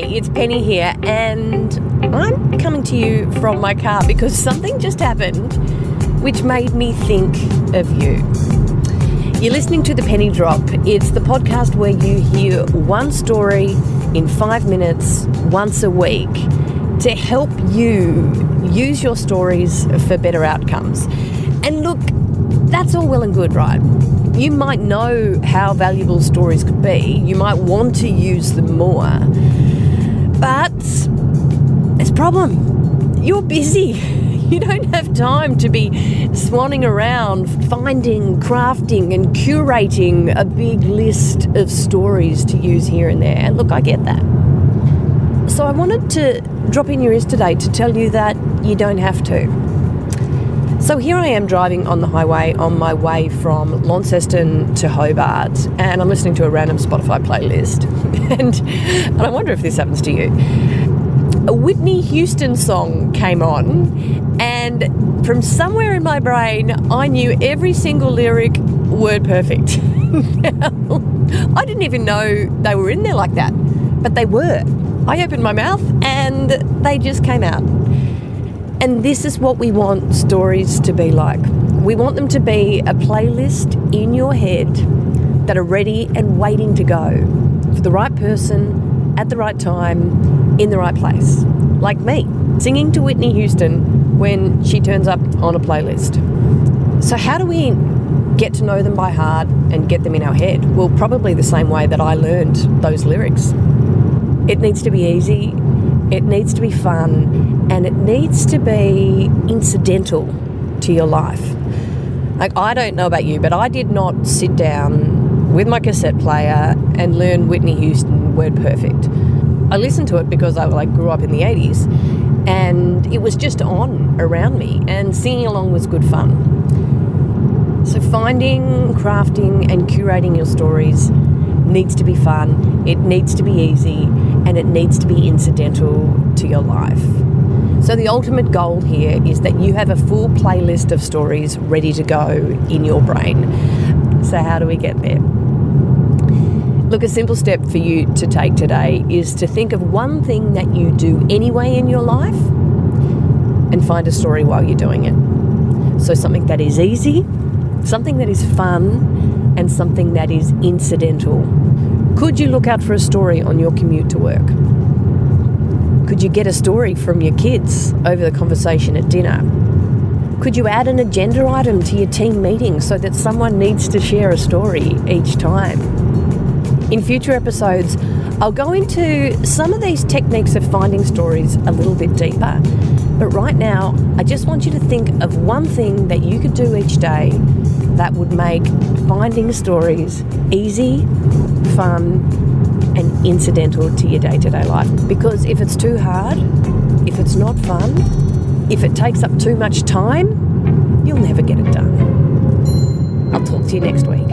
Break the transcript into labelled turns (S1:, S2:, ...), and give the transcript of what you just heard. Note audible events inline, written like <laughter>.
S1: Penny here, and I'm coming to you from my car because something just happened which made me think of you. You're listening to The Penny Drop. It's the podcast where you hear one story in five minutes once a week to help you use your stories for better outcomes. And look, that's all well and good, right? You might know how valuable stories could be, you might want to use them more, but it's a problem. You're busy. <laughs> You don't have time to be swanning around, finding, crafting, and curating a big list of stories to use here and there. And look, I get that. So I wanted to drop in your ears today to tell you that you don't have to. So here I am driving on the highway on my way from Launceston to Hobart, and I'm listening to a random Spotify playlist. <laughs> and, and I wonder if this happens to you. A Whitney Houston song came on, and from somewhere in my brain, I knew every single lyric word perfect. <laughs> I didn't even know they were in there like that, but they were. I opened my mouth and they just came out. And this is what we want stories to be like. We want them to be a playlist in your head that are ready and waiting to go for the right person at the right time in the right place. Like me, singing to Whitney Houston when she turns up on a playlist. So, how do we get to know them by heart and get them in our head? Well, probably the same way that I learned those lyrics. It needs to be easy, it needs to be fun, and it needs to be incidental to your life. Like, I don't know about you, but I did not sit down with my cassette player and learn Whitney Houston word perfect. I listened to it because I like grew up in the 80s and it was just on around me and singing along was good fun. So finding, crafting and curating your stories needs to be fun, it needs to be easy, and it needs to be incidental to your life. So, the ultimate goal here is that you have a full playlist of stories ready to go in your brain. So, how do we get there? Look, a simple step for you to take today is to think of one thing that you do anyway in your life and find a story while you're doing it. So, something that is easy, something that is fun, and something that is incidental. Could you look out for a story on your commute to work? Could you get a story from your kids over the conversation at dinner? Could you add an agenda item to your team meeting so that someone needs to share a story each time? In future episodes, I'll go into some of these techniques of finding stories a little bit deeper. But right now, I just want you to think of one thing that you could do each day that would make finding stories easy, fun, and incidental to your day to day life. Because if it's too hard, if it's not fun, if it takes up too much time, you'll never get it done. I'll talk to you next week.